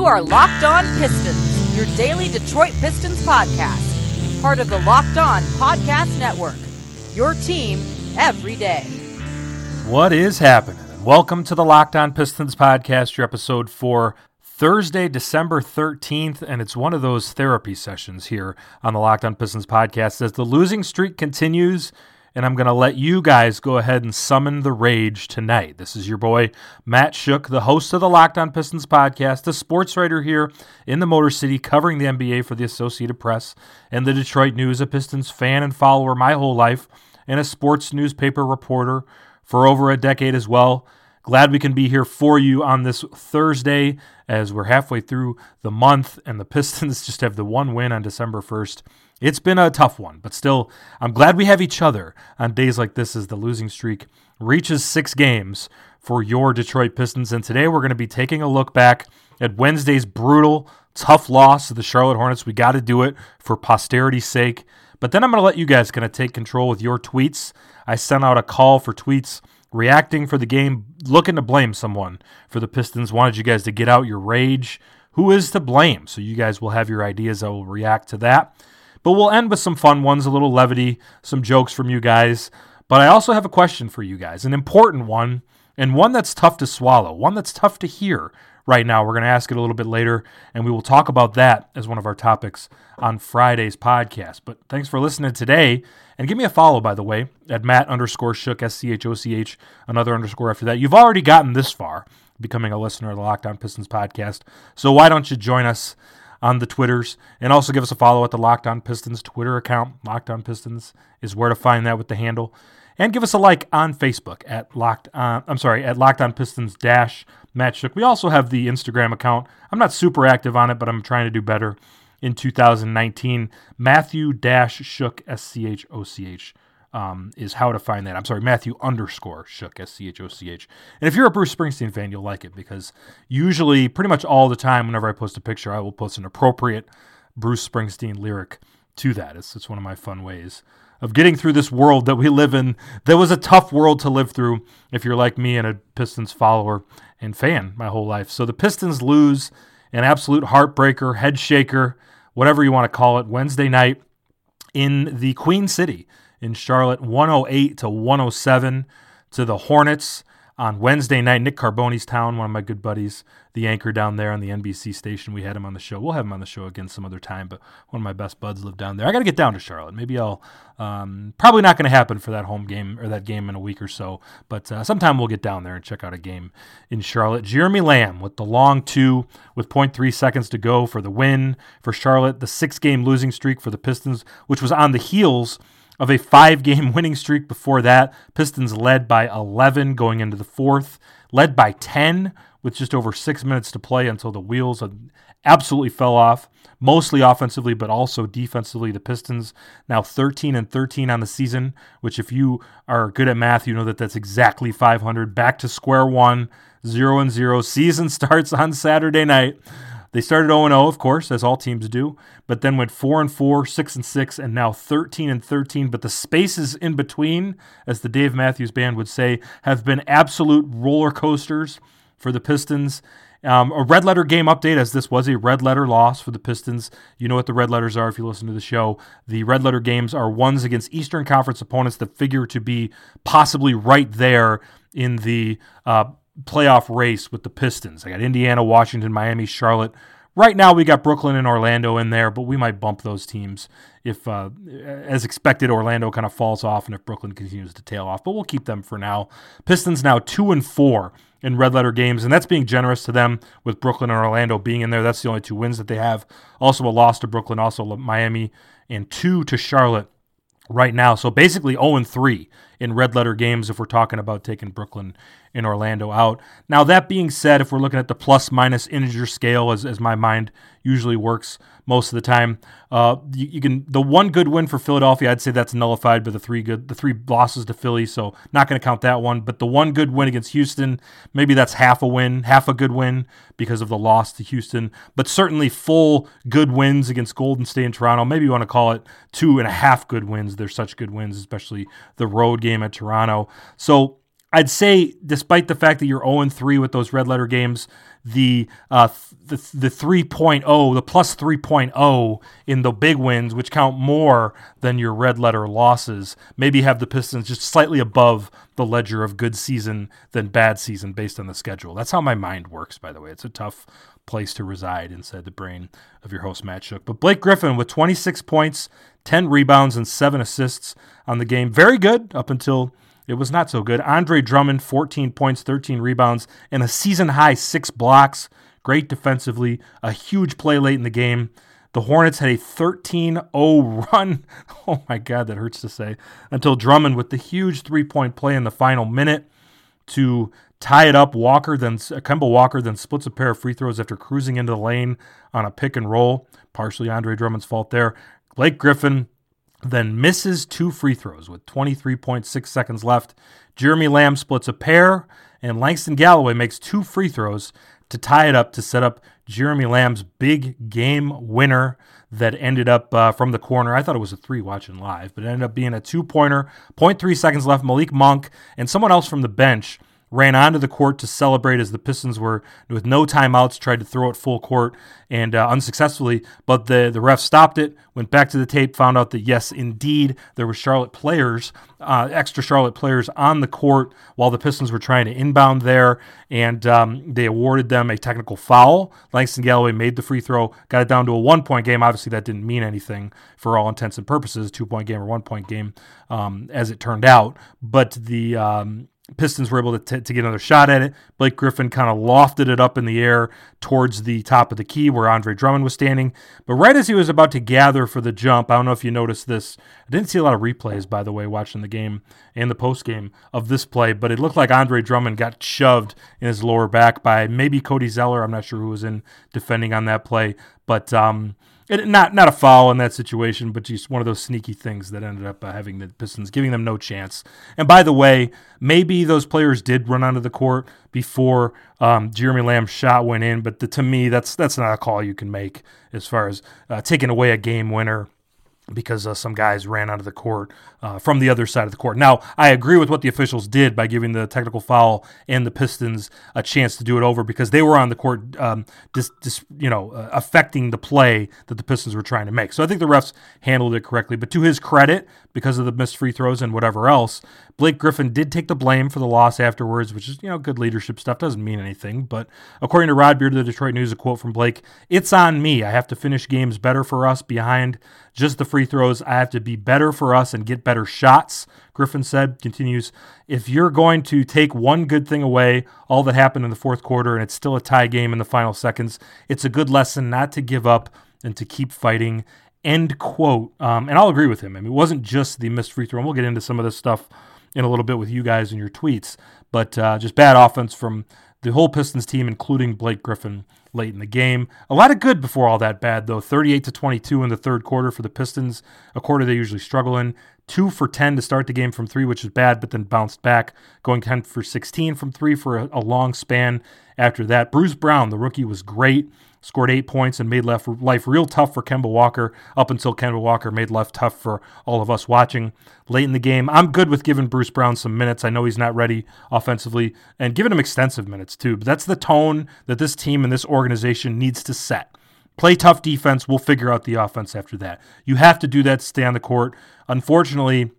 You are Locked On Pistons, your daily Detroit Pistons podcast, part of the Locked On Podcast Network. Your team every day. What is happening? Welcome to the Locked On Pistons podcast, your episode for Thursday, December 13th, and it's one of those therapy sessions here on the Locked On Pistons podcast as the losing streak continues and I'm going to let you guys go ahead and summon the rage tonight. This is your boy, Matt Schoch, the host of the Locked On Pistons podcast, the sports writer here in the Motor City, covering the NBA for the Associated Press and the Detroit News, a Pistons fan and follower my whole life, and a sports newspaper reporter for over a decade as well. Glad we can be here for you on this Thursday as we're halfway through the month and the Pistons just have the one win on December 1st it's been a tough one, but still, I'm glad we have each other on days like this as the losing streak reaches six games for your Detroit Pistons. And today we're going to be taking a look back at Wednesday's brutal, tough loss to the Charlotte Hornets. We got to do it for posterity's sake. But then I'm going to let you guys kind of take control with your tweets. I sent out a call for tweets reacting for the game, looking to blame someone for the Pistons. Wanted you guys to get out your rage. Who is to blame? So you guys will have your ideas. I will react to that. But we'll end with some fun ones, a little levity, some jokes from you guys. But I also have a question for you guys, an important one, and one that's tough to swallow, one that's tough to hear right now. We're going to ask it a little bit later, and we will talk about that as one of our topics on Friday's podcast. But thanks for listening today. And give me a follow, by the way, at Matt underscore Schoch, S C H O C H, another underscore after that. You've already gotten this far becoming a listener of the Locked On Pistons podcast. So why don't you join us on the Twitters. And also give us a follow at the Locked On Pistons Twitter account. Locked On Pistons is where to find that with the handle. And give us a like on Facebook at Locked On, I'm sorry, at Locked On Pistons dash Matt We also have the Instagram account. I'm not super active on it, but I'm trying to do better in 2019. Matthew dash Schoch, S C H O C H um, is how to find that. I'm sorry, Matthew underscore Schoch, S C H O C H. And if you're a Bruce Springsteen fan, you'll like it because usually, pretty much all the time, whenever I post a picture, I will post an appropriate Bruce Springsteen lyric to that. It's, it's one of my fun ways of getting through this world that we live in. That was a tough world to live through if you're like me and a Pistons follower and fan my whole life. So the Pistons lose an absolute heartbreaker, head shaker, whatever you want to call it, Wednesday night in the Queen City in Charlotte, 108 to 107 to the Hornets on Wednesday night. Nick Carboni's town, one of my good buddies, the anchor down there on the NBC station. We had him on the show. We'll have him on the show again some other time, but one of my best buds lived down there. I got to get down to Charlotte. Maybe I'll, um, probably not going to happen for that home game or that game in a week or so, but uh, sometime we'll get down there and check out a game in Charlotte. Jeremy Lamb with the long two with 0.3 seconds to go for the win for Charlotte. The six game losing streak for the Pistons, which was on the heels of a five game winning streak before that. Pistons led by 11 going into the fourth, led by 10 with just over six minutes to play until the wheels absolutely fell off, mostly offensively, but also defensively. The Pistons now 13 and 13 on the season, which, if you are good at math, you know that that's exactly 500. Back to square one, zero and zero. Season starts on Saturday night. They started 0 0, of course, as all teams do, but then went 4 and 4, 6 and 6, and now 13 and 13. But the spaces in between, as the Dave Matthews Band would say, have been absolute roller coasters for the Pistons. Um, a red letter game update, as this was a red letter loss for the Pistons. You know what the red letters are if you listen to the show. The red letter games are ones against Eastern Conference opponents that figure to be possibly right there in the uh, playoff race with the Pistons. I got Indiana, Washington, Miami, Charlotte. Right now, we got Brooklyn and Orlando in there, but we might bump those teams if, uh, as expected, Orlando kind of falls off and if Brooklyn continues to tail off. But we'll keep them for now. Pistons now two and four in red letter games, and that's being generous to them with Brooklyn and Orlando being in there. That's the only two wins that they have. Also, a loss to Brooklyn, also Miami, and two to Charlotte right now. So basically 0 and 3 in red letter games if we're talking about taking Brooklyn and Orlando out. Now, that being said, if we're looking at the plus minus integer scale, as, as my mind usually works most of the time, uh, you, you, can the one good win for Philadelphia, I'd say that's nullified by the three good the three losses to Philly, so not going to count that one. But the one good win against Houston, maybe that's half a win, half a good win because of the loss to Houston. But certainly full good wins against Golden State and Toronto. Maybe you want to call it two and a half good wins. They're such good wins, especially the road game at Toronto. So I'd say, despite the fact that you're 0 3 with those red letter games, the uh, the the 3.0, the plus 3.0 in the big wins, which count more than your red letter losses, maybe have the Pistons just slightly above the ledger of good season than bad season based on the schedule. That's how my mind works, by the way. It's a tough place to reside inside the brain of your host Matt Schoch. But Blake Griffin with 26 points, 10 rebounds, and seven assists on the game, very good up until it was not so good. Andre Drummond, 14 points, 13 rebounds, and a season high six blocks. Great defensively, a huge play late in the game. The Hornets had a 13 0 run. Oh my God, that hurts to say. Until Drummond with the huge three point play in the final minute to tie it up. Walker then Kemba Walker then splits a pair of free throws after cruising into the lane on a pick and roll. Partially Andre Drummond's fault there. Blake Griffin then misses two free throws with 23.6 seconds left. Jeremy Lamb splits a pair, and Langston Galloway makes two free throws to tie it up to set up Jeremy Lamb's big game winner that ended up uh, from the corner. I thought it was a three watching live, but it ended up being a two pointer. 0.3 seconds left. Malik Monk and someone else from the bench ran onto the court to celebrate as the Pistons were, with no timeouts, tried to throw it full court and uh, unsuccessfully. But the, the ref stopped it, went back to the tape, found out that yes, indeed, there were Charlotte players, uh, extra Charlotte players on the court while the Pistons were trying to inbound there, and um, they awarded them a technical foul. Langston Galloway made the free throw, got it down to a one point game. Obviously, that didn't mean anything for all intents and purposes, two point game or one point game, um, as it turned out. But the um, Pistons were able to, t- to get another shot at it. Blake Griffin kind of lofted it up in the air towards the top of the key where Andre Drummond was standing. But right as he was about to gather for the jump, I don't know if you noticed this. I didn't see a lot of replays, by the way, watching the game and the post game of this play, but it looked like Andre Drummond got shoved in his lower back by maybe Cody Zeller. I'm not sure who was in defending on that play. But um, it, not not a foul in that situation, but just one of those sneaky things that ended up uh, having the Pistons giving them no chance. And by the way, maybe those players did run onto the court before um, Jeremy Lamb's shot went in, but the, to me, that's that's not a call you can make as far as uh, taking away a game winner because uh, some guys ran out of the court uh, from the other side of the court. Now, I agree with what the officials did by giving the technical foul and the Pistons a chance to do it over because they were on the court, um, dis, dis, you know, uh, affecting the play that the Pistons were trying to make. So I think the refs handled it correctly. But to his credit, because of the missed free throws and whatever else, Blake Griffin did take the blame for the loss afterwards, which is, you know, good leadership stuff. Doesn't mean anything. But according to Rod Beard of the Detroit News, a quote from Blake, it's on me. I have to finish games better for us behind just the free throws. I have to be better for us and get better shots. Griffin said, continues, if you're going to take one good thing away, all that happened in the fourth quarter, and it's still a tie game in the final seconds, it's a good lesson not to give up and to keep fighting. End quote. Um, and I'll agree with him. I mean, it wasn't just the missed free throw. And we'll get into some of this stuff in a little bit with you guys and your tweets, but uh, just bad offense from the whole Pistons team, including Blake Griffin late in the game. A lot of good before all that bad, though. 38 to 22 in the third quarter for the Pistons, a quarter they usually struggle in. Two for 10 to start the game from three, which is bad, but then bounced back, going 10 for 16 from three for a, a long span after that. Bruce Brown, the rookie, was great scored eight points and made life, life real tough for Kemba Walker up until Kemba Walker made life tough for all of us watching late in the game. I'm good with giving Bruce Brown some minutes. I know he's not ready offensively and giving him extensive minutes too, but that's the tone that this team and this organization needs to set. Play tough defense. We'll figure out the offense after that. You have to do that to stay on the court. Unfortunately,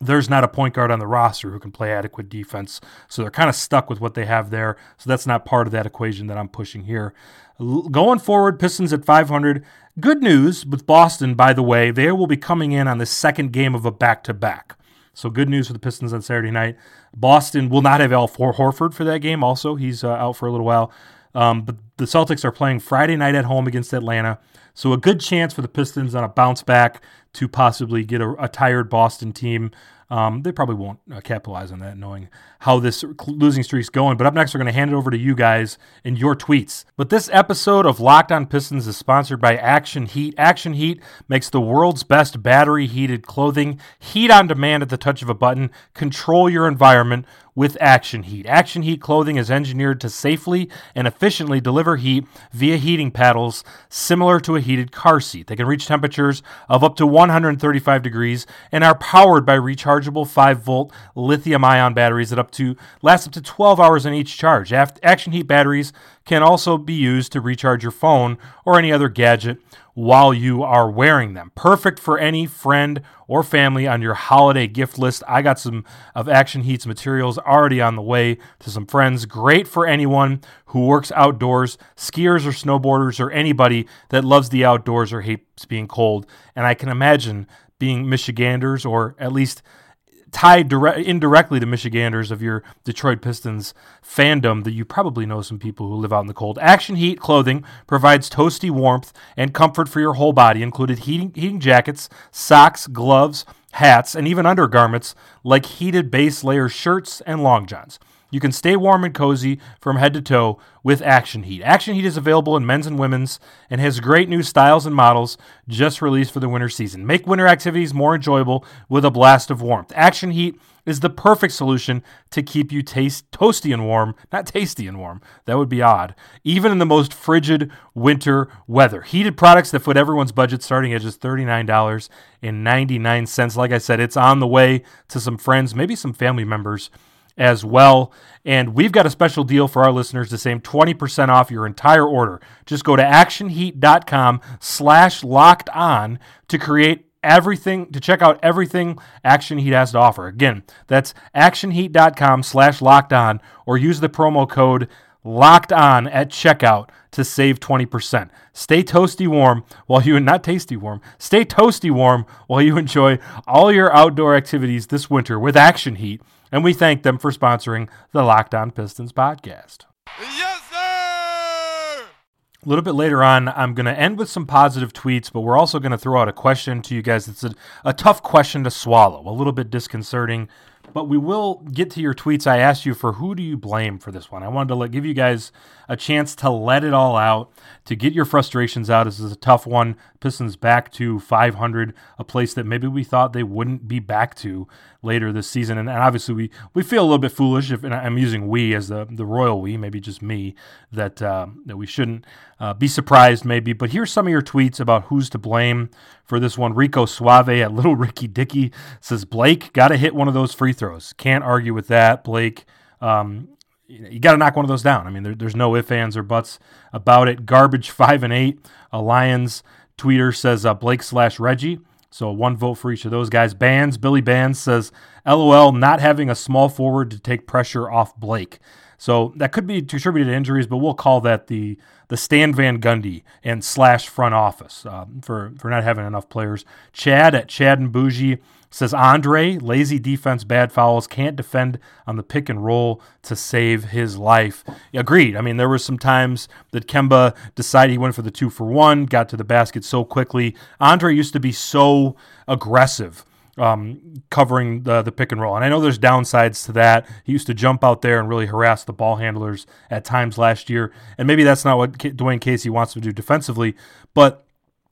there's not a point guard on the roster who can play adequate defense. So they're kind of stuck with what they have there. So that's not part of that equation that I'm pushing here. Going forward, Pistons at 500. Good news with Boston, by the way, they will be coming in on the second game of a back to back. So good news for the Pistons on Saturday night. Boston will not have Al Horford for that game. Also, he's uh, out for a little while. Um, but the Celtics are playing Friday night at home against Atlanta. So a good chance for the Pistons on a bounce back to possibly get a, a tired Boston team. Um, they probably won't uh, capitalize on that, knowing how this losing streak's going. But up next, we're going to hand it over to you guys and your tweets. But this episode of Locked On Pistons is sponsored by Action Heat. Action Heat makes the world's best battery heated clothing. Heat on demand at the touch of a button. Control your environment with Action Heat. Action Heat clothing is engineered to safely and efficiently deliver heat via heating paddles similar to a heated car seat. They can reach temperatures of up to 135 degrees and are powered by rechargeable rechargeable 5 volt lithium ion batteries that up to last up to 12 hours on each charge. Action Heat batteries can also be used to recharge your phone or any other gadget while you are wearing them. Perfect for any friend or family on your holiday gift list. I got some of Action Heat's materials already on the way to some friends. Great for anyone who works outdoors, skiers or snowboarders, or anybody that loves the outdoors or hates being cold. And I can imagine being Michiganders or at least tied direct, indirectly to Michiganders of your Detroit Pistons fandom that you probably know some people who live out in the cold. Action Heat clothing provides toasty warmth and comfort for your whole body, included heating, heating jackets, socks, gloves, hats, and even undergarments like heated base layer shirts and long johns. You can stay warm and cozy from head to toe with Action Heat. Action Heat is available in men's and women's and has great new styles and models just released for the winter season. Make winter activities more enjoyable with a blast of warmth. Action Heat is the perfect solution to keep you taste toasty and warm, not tasty and warm. That would be odd. Even in the most frigid winter weather. Heated products that fit everyone's budget starting at just $39.99. Like I said, it's on the way to some friends, maybe some family members as well. And we've got a special deal for our listeners to save 20% off your entire order. Just go to actionheat.com slash locked on to create everything to check out everything action heat has to offer again that's actionheat.com slash locked on or use the promo code locked on at checkout to save 20% stay toasty warm while you not tasty warm stay toasty warm while you enjoy all your outdoor activities this winter with action heat and we thank them for sponsoring the Locked On Pistons podcast. Yes, sir! A little bit later on, I'm going to end with some positive tweets, but we're also going to throw out a question to you guys. It's a, a tough question to swallow, a little bit disconcerting, but we will get to your tweets. I asked you for who do you blame for this one. I wanted to let, give you guys a chance to let it all out, to get your frustrations out. This is a tough one. Pistons back to 500, a place that maybe we thought they wouldn't be back to later this season. And, and obviously, we, we feel a little bit foolish, if, and I'm using we as the, the royal we, maybe just me, that, uh, that we shouldn't uh, be surprised maybe. But here's some of your tweets about who's to blame for this one. Rico Suave at Little Ricky Dicky says, Blake, got to hit one of those free throws. Can't argue with that, Blake. Um, you got to knock one of those down. I mean, there, there's no ifs, ands, or buts about it. Garbage five and eight. A Lions tweeter says uh, Blake slash Reggie. So one vote for each of those guys. Bands, Billy Bands says, LOL, not having a small forward to take pressure off Blake. So that could be attributed to injuries, but we'll call that the the Stan Van Gundy and slash front office uh, for for not having enough players. Chad at Chad and Bougie says Andre lazy defense, bad fouls, can't defend on the pick and roll to save his life. Agreed. I mean, there were some times that Kemba decided he went for the two for one, got to the basket so quickly. Andre used to be so aggressive um, covering the, the pick and roll. And I know there's downsides to that. He used to jump out there and really harass the ball handlers at times last year. And maybe that's not what Dwane Casey wants to do defensively, but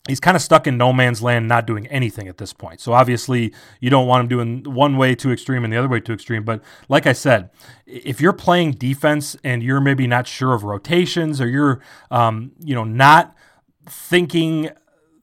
he's kind of stuck in no man's land, not doing anything at this point. So obviously, you don't want him doing one way too extreme and the other way too extreme. But like I said, if you're playing defense and you're maybe not sure of rotations or you're, um, you know, not thinking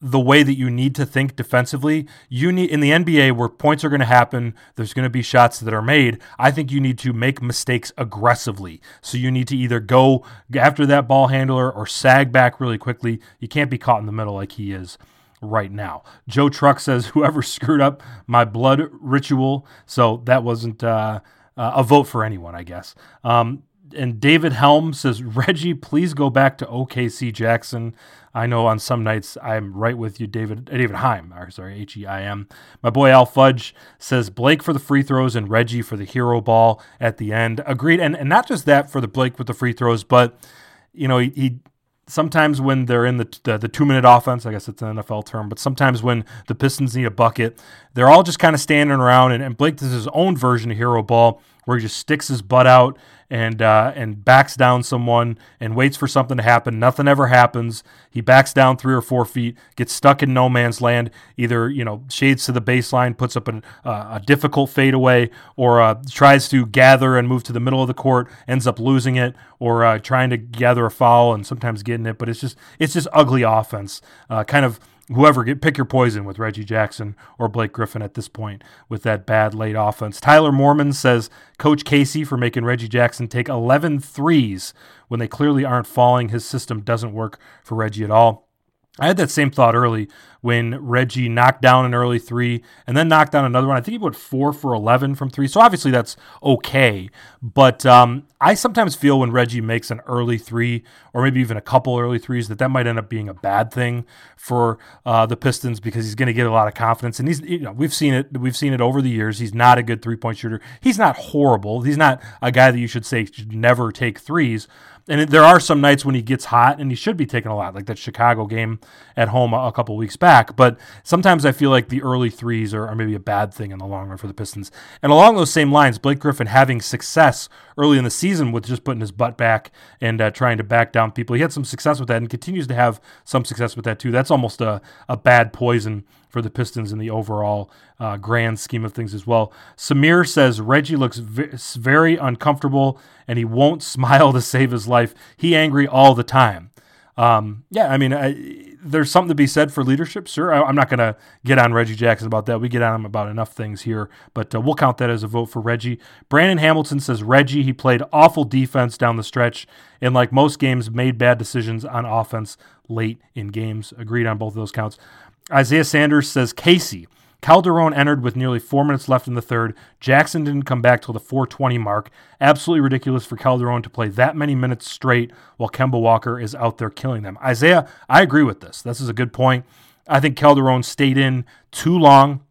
the way that you need to think defensively. You need in the NBA where points are going to happen, there's going to be shots that are made. I think you need to make mistakes aggressively. So you need to either go after that ball handler or sag back really quickly. You can't be caught in the middle like he is right now. Joe Truck says whoever screwed up my blood ritual. So that wasn't uh, a vote for anyone, I guess. Um, and David Helm says, Reggie, please go back to OKC Jackson. I know on some nights I'm right with you, David. Uh, David Heim, or sorry, H E I M. My boy Al Fudge says Blake for the free throws and Reggie for the hero ball at the end. Agreed, and and not just that for the Blake with the free throws, but you know he, he sometimes when they're in the, the, the two minute offense, I guess it's an NFL term, but sometimes when the Pistons need a bucket, they're all just kind of standing around. And, and Blake does his own version of hero ball where he just sticks his butt out and uh, and backs down someone and waits for something to happen. Nothing ever happens. He backs down three or four feet, gets stuck in no man's land. Either you know shades to the baseline, puts up an, uh, a difficult fadeaway, or uh, tries to gather and move to the middle of the court, ends up losing it, or uh, trying to gather a foul and sometimes getting it. But it's just it's just ugly offense. Uh, kind of whoever get pick your poison with Reggie Jackson or Blake Griffin at this point with that bad late offense. Tyler Mormon says Coach Casey for making Reggie Jackson take 11 threes when they clearly aren't falling. His system doesn't work for Reggie at all. I had that same thought early when Reggie knocked down an early three and then knocked down another one. I think he went four for 11 from three. So obviously that's okay. But um, I sometimes feel when Reggie makes an early three or maybe even a couple early threes that that might end up being a bad thing for uh, the Pistons because he's going to get a lot of confidence. And he's, you know, we've seen it. We've seen it over the years. He's not a good three point shooter. He's not horrible. He's not a guy that you should say should never take threes and there are some nights when he gets hot and he should be taking a lot, like that Chicago game at home a, a couple weeks back. But sometimes I feel like the early threes are, are, maybe a bad thing in the long run for the Pistons. And along those same lines, Blake Griffin having success early in the season with just putting his butt back and uh, trying to back down people. He had some success with that and continues to have some success with that too. That's almost a, a bad poison for the Pistons in the overall uh, grand scheme of things as well. Samir says Reggie looks v- very uncomfortable and he won't smile to save his life. He angry all the time. Um, yeah, I mean, I, there's something to be said for leadership. Sure, I, am not going to get on Reggie Jackson about that. We get on him about enough things here, but uh, we'll count that as a vote for Reggie. Brandon Hamilton says Reggie. He played awful defense down the stretch, and like most games, made bad decisions on offense late in games. Agreed on both of those counts. Isaiah Sanders says Casey. Calderon entered with nearly four minutes left in the third. Jackson didn't come back till the 420 mark. Absolutely ridiculous for Calderon to play that many minutes straight while Kemba Walker is out there killing them. Isaiah, I agree with this. This is a good point. I think Calderon stayed in too long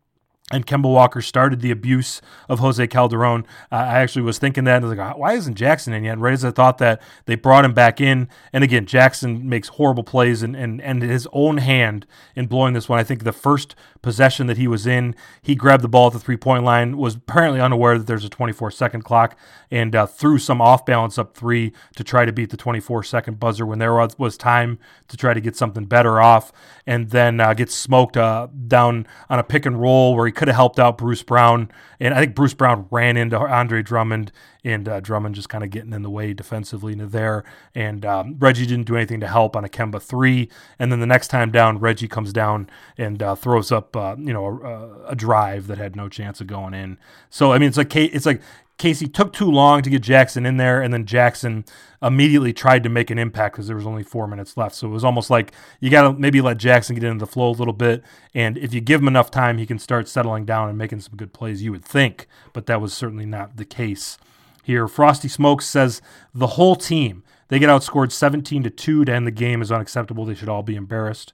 and Kemba Walker started the abuse of Jose Calderon. Uh, I actually was thinking that. I was like, why isn't Jackson in yet? And right as I thought that, they brought him back in. And again, Jackson makes horrible plays and, and, and his own hand in blowing this one. I think the first possession that he was in, he grabbed the ball at the three point line, was apparently unaware that there's a 24 second clock, and uh, threw some off balance up three to try to beat the 24 second buzzer when there was, was time to try to get something better off. And then uh, gets smoked uh, down on a pick and roll where he could have helped out Bruce Brown. And I think Bruce Brown ran into Andre Drummond, and uh, Drummond just kind of getting in the way defensively into there. And um, Reggie didn't do anything to help on a Kemba three. And then the next time down, Reggie comes down and uh, throws up, uh, you know, a, a, drive that had no chance of going in. So I mean, it's like it's like Casey took too long to get Jackson in there, and then Jackson immediately tried to make an impact because there was only four minutes left. So it was almost like you got to maybe let Jackson get into the flow a little bit, and if you give him enough time, he can start settling down and making some good plays. You would think, but that was certainly not the case here. Frosty Smokes says the whole team they get outscored 17 to two to end the game is unacceptable. They should all be embarrassed.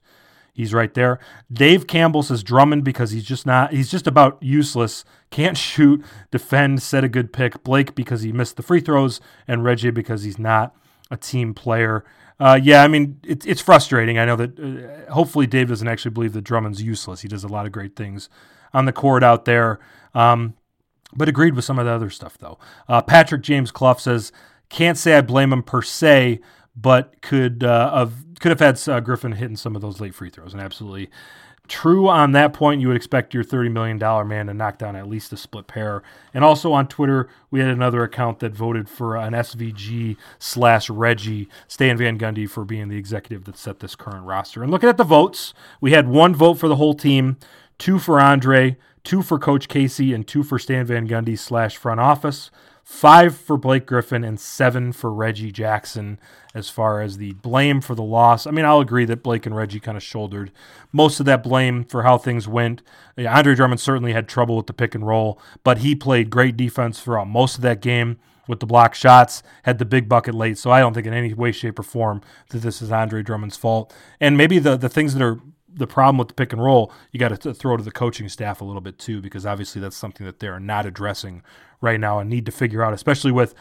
He's right there. Dave Campbell says Drummond because he's just not, he's just about useless. Can't shoot, defend, set a good pick. Blake because he missed the free throws, and Reggie because he's not a team player. Uh, yeah, I mean, it, it's frustrating. I know that uh, hopefully Dave doesn't actually believe that Drummond's useless. He does a lot of great things on the court out there. Um, but agreed with some of the other stuff, though. Uh, Patrick James Clough says, can't say I blame him per se, but could uh, of could have had uh, Griffin hitting some of those late free throws, and absolutely true on that point. You would expect your thirty million dollar man to knock down at least a split pair. And also on Twitter, we had another account that voted for an SVG slash Reggie Stan Van Gundy for being the executive that set this current roster. And looking at the votes, we had one vote for the whole team, two for Andre, two for Coach Casey, and two for Stan Van Gundy slash front office five for Blake Griffin and seven for Reggie Jackson as far as the blame for the loss. I mean, I'll agree that Blake and Reggie kind of shouldered most of that blame for how things went. Andre Drummond certainly had trouble with the pick and roll, but he played great defense throughout most of that game with the block shots, had the big bucket late. So I don't think in any way, shape, or form that this is Andre Drummond's fault. And maybe the, the things that are the problem with the pick and roll, you got to throw to the coaching staff a little bit too, because obviously that's something that they are not addressing right now and need to figure out, especially with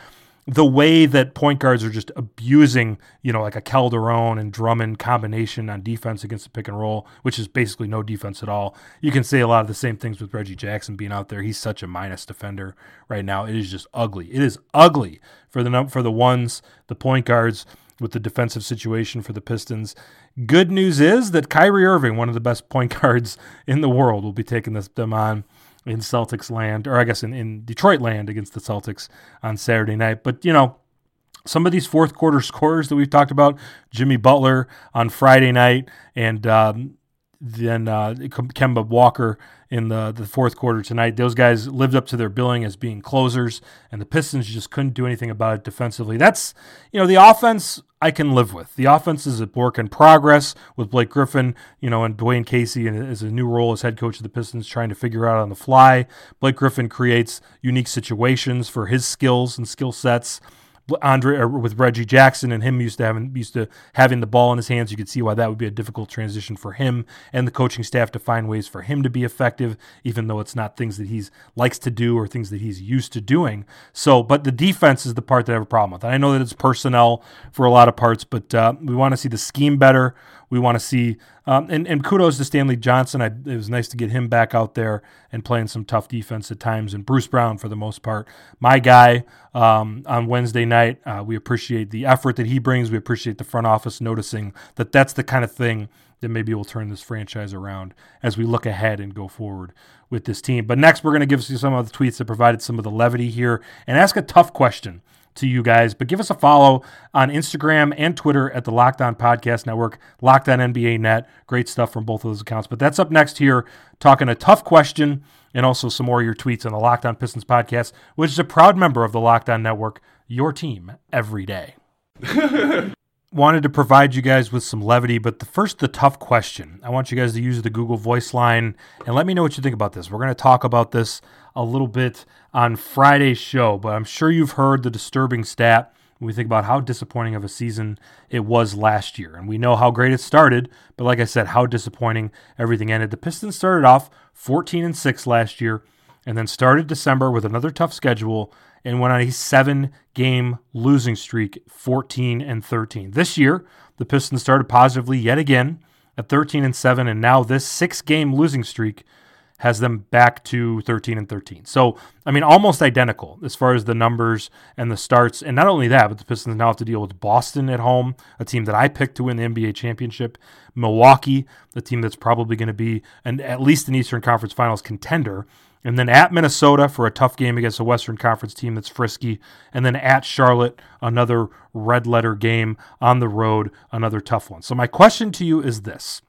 the way that point guards are just abusing, you know, like a Calderon and Drummond combination on defense against the pick and roll, which is basically no defense at all. You can say a lot of the same things with Reggie Jackson being out there. He's such a minus defender right now. It is just ugly. It is ugly for the for the ones, the point guards with the defensive situation for the Pistons. Good news is that Kyrie Irving, one of the best point guards in the world, will be taking this, them on in Celtics land, or I guess in, in Detroit land against the Celtics on Saturday night. But, you know, some of these fourth quarter scores that we've talked about, Jimmy Butler on Friday night, and um, then uh, Kemba Walker in the, the fourth quarter tonight. Those guys lived up to their billing as being closers, and the Pistons just couldn't do anything about it defensively. That's, you know, the offense I can live with. The offense is a work in progress with Blake Griffin, you know, and Dwane Casey as a new role as head coach of the Pistons, trying to figure out on the fly. Blake Griffin creates unique situations for his skills and skill sets. Andre with Reggie Jackson and him used to having used to having the ball in his hands. You could see why that would be a difficult transition for him and the coaching staff to find ways for him to be effective, even though it's not things that he's likes to do or things that he's used to doing. So, but the defense is the part that I have a problem with. And I know that it's personnel for a lot of parts, but uh, we want to see the scheme better. We want to see, um, and, and kudos to Stanley Johnson. I, it was nice to get him back out there and playing some tough defense at times. And Bruce Brown, for the most part, my guy um, on Wednesday night. Uh, we appreciate the effort that he brings. We appreciate the front office noticing that that's the kind of thing that maybe will turn this franchise around as we look ahead and go forward with this team. But next, we're going to give you some of the tweets that provided some of the levity here and ask a tough question to you guys. But give us a follow on Instagram and Twitter at the Locked On Podcast Network, Locked On NBA Net. Great stuff from both of those accounts. But that's up next here, talking a tough question and also some more of your tweets on the Lockdown On Pistons podcast, which is a proud member of the Locked On Network, your team every day. Wanted to provide you guys with some levity, but the first, the tough question. I want you guys to use the Google Voice line and let me know what you think about this. We're going to talk about this a little bit on Friday's show, but I'm sure you've heard the disturbing stat when we think about how disappointing of a season it was last year. And we know how great it started, but like I said, how disappointing everything ended. The Pistons started off 14 and 6 last year and then started December with another tough schedule and went on a seven game losing streak, 14 and 13. This year, the Pistons started positively yet again at 13 and 7, and now this six game losing streak has them back to 13 and 13. So, I mean, almost identical as far as the numbers and the starts. And not only that, but the Pistons now have to deal with Boston at home, a team that I picked to win the NBA championship, Milwaukee, the team that's probably going to be an, at least an Eastern Conference Finals contender. And then at Minnesota for a tough game against a Western Conference team that's frisky. And then at Charlotte, another red letter game on the road, another tough one. So, my question to you is this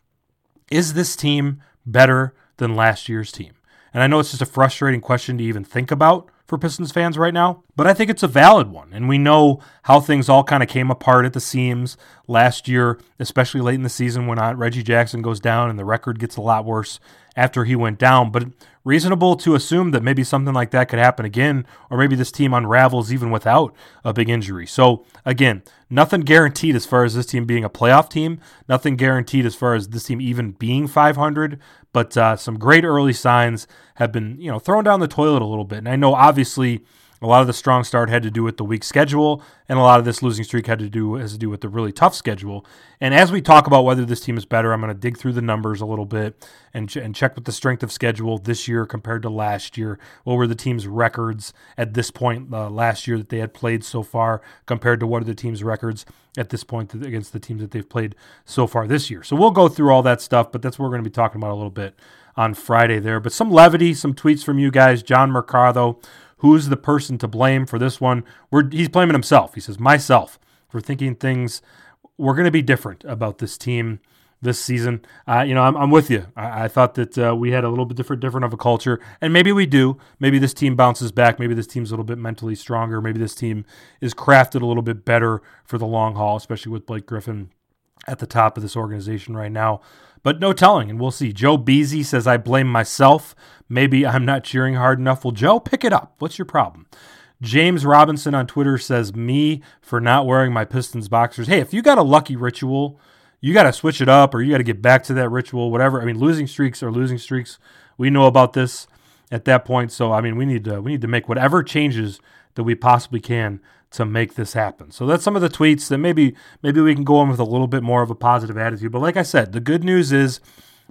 Is this team better than last year's team? And I know it's just a frustrating question to even think about for Pistons fans right now, but I think it's a valid one. And we know how things all kind of came apart at the seams last year, especially late in the season when uh, Reggie Jackson goes down and the record gets a lot worse after he went down. But reasonable to assume that maybe something like that could happen again, or maybe this team unravels even without a big injury. So, again, nothing guaranteed as far as this team being a playoff team, nothing guaranteed as far as this team even being 500, but uh, some great early signs have been, you know, thrown down the toilet a little bit. And I know obviously a lot of the strong start had to do with the weak schedule, and a lot of this losing streak had to do has to do with the really tough schedule. And as we talk about whether this team is better, I'm going to dig through the numbers a little bit and, ch- and check with the strength of schedule this year compared to last year. What were the team's records at this point uh, last year that they had played so far compared to what are the team's records at this point against the teams that they've played so far this year? So we'll go through all that stuff, but that's what we're going to be talking about a little bit on Friday there. But some levity, some tweets from you guys. John Mercado Who's the person to blame for this one? We're, he's blaming himself. He says, myself, for thinking things were going to be different about this team this season. Uh, you know, I'm, I'm, with you. I, I thought that uh, we had a little bit different, different of a culture, and maybe we do. Maybe this team bounces back. Maybe this team's a little bit mentally stronger. Maybe this team is crafted a little bit better for the long haul, especially with Blake Griffin at the top of this organization right now. But no telling, and we'll see. Joe Beasy says, I blame myself. Maybe I'm not cheering hard enough. Well, Joe, pick it up. What's your problem? James Robinson on Twitter says, Me for not wearing my Pistons boxers. Hey, if you got a lucky ritual, you got to switch it up or you got to get back to that ritual, whatever. I mean, losing streaks are losing streaks. We know about this at that point. So, I mean, we need to, we need to make whatever changes that we possibly can to make this happen. So that's some of the tweets that maybe maybe we can go in with a little bit more of a positive attitude. But like I said, the good news is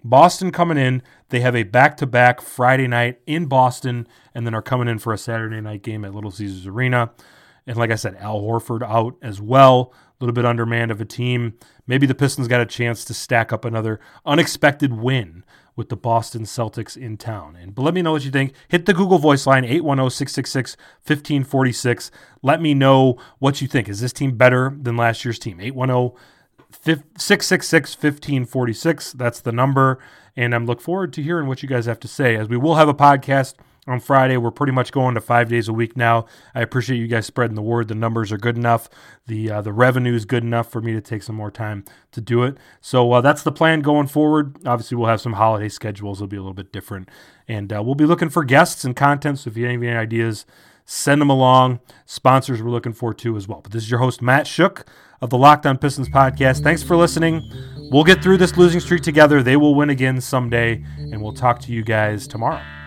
Boston coming in. They have a back-to-back Friday night in Boston, and then are coming in for a Saturday night game at Little Caesars Arena. And like I said, Al Horford out as well, a little bit undermanned of a team. Maybe the Pistons got a chance to stack up another unexpected win with the Boston Celtics in town. And but let me know what you think. Hit the Google Voice line 810-666-1546. Let me know what you think. Is this team better than last year's team? 810 666 1546. That's the number. And I'm look forward to hearing what you guys have to say as we will have a podcast on Friday. We're pretty much going to five days a week now. I appreciate you guys spreading the word. The numbers are good enough. The uh, the revenue is good enough for me to take some more time to do it. So uh, that's the plan going forward. Obviously, we'll have some holiday schedules. It'll be a little bit different, and uh, we'll be looking for guests and content. So if you have any ideas, send them along. Sponsors we're looking for too as well. But this is your host Matt Schoch of the Locked On Pistons podcast. Thanks for listening. We'll get through this losing streak together. They will win again someday, and we'll talk to you guys tomorrow.